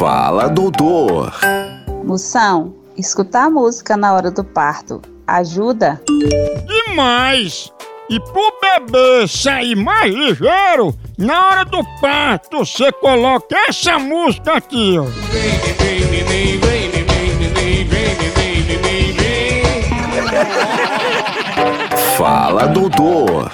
Fala, doutor. Moção, escutar música na hora do parto ajuda? Demais! E pro bebê sair mais ligeiro, na hora do parto você coloca essa música aqui, ó. Fala, doutor.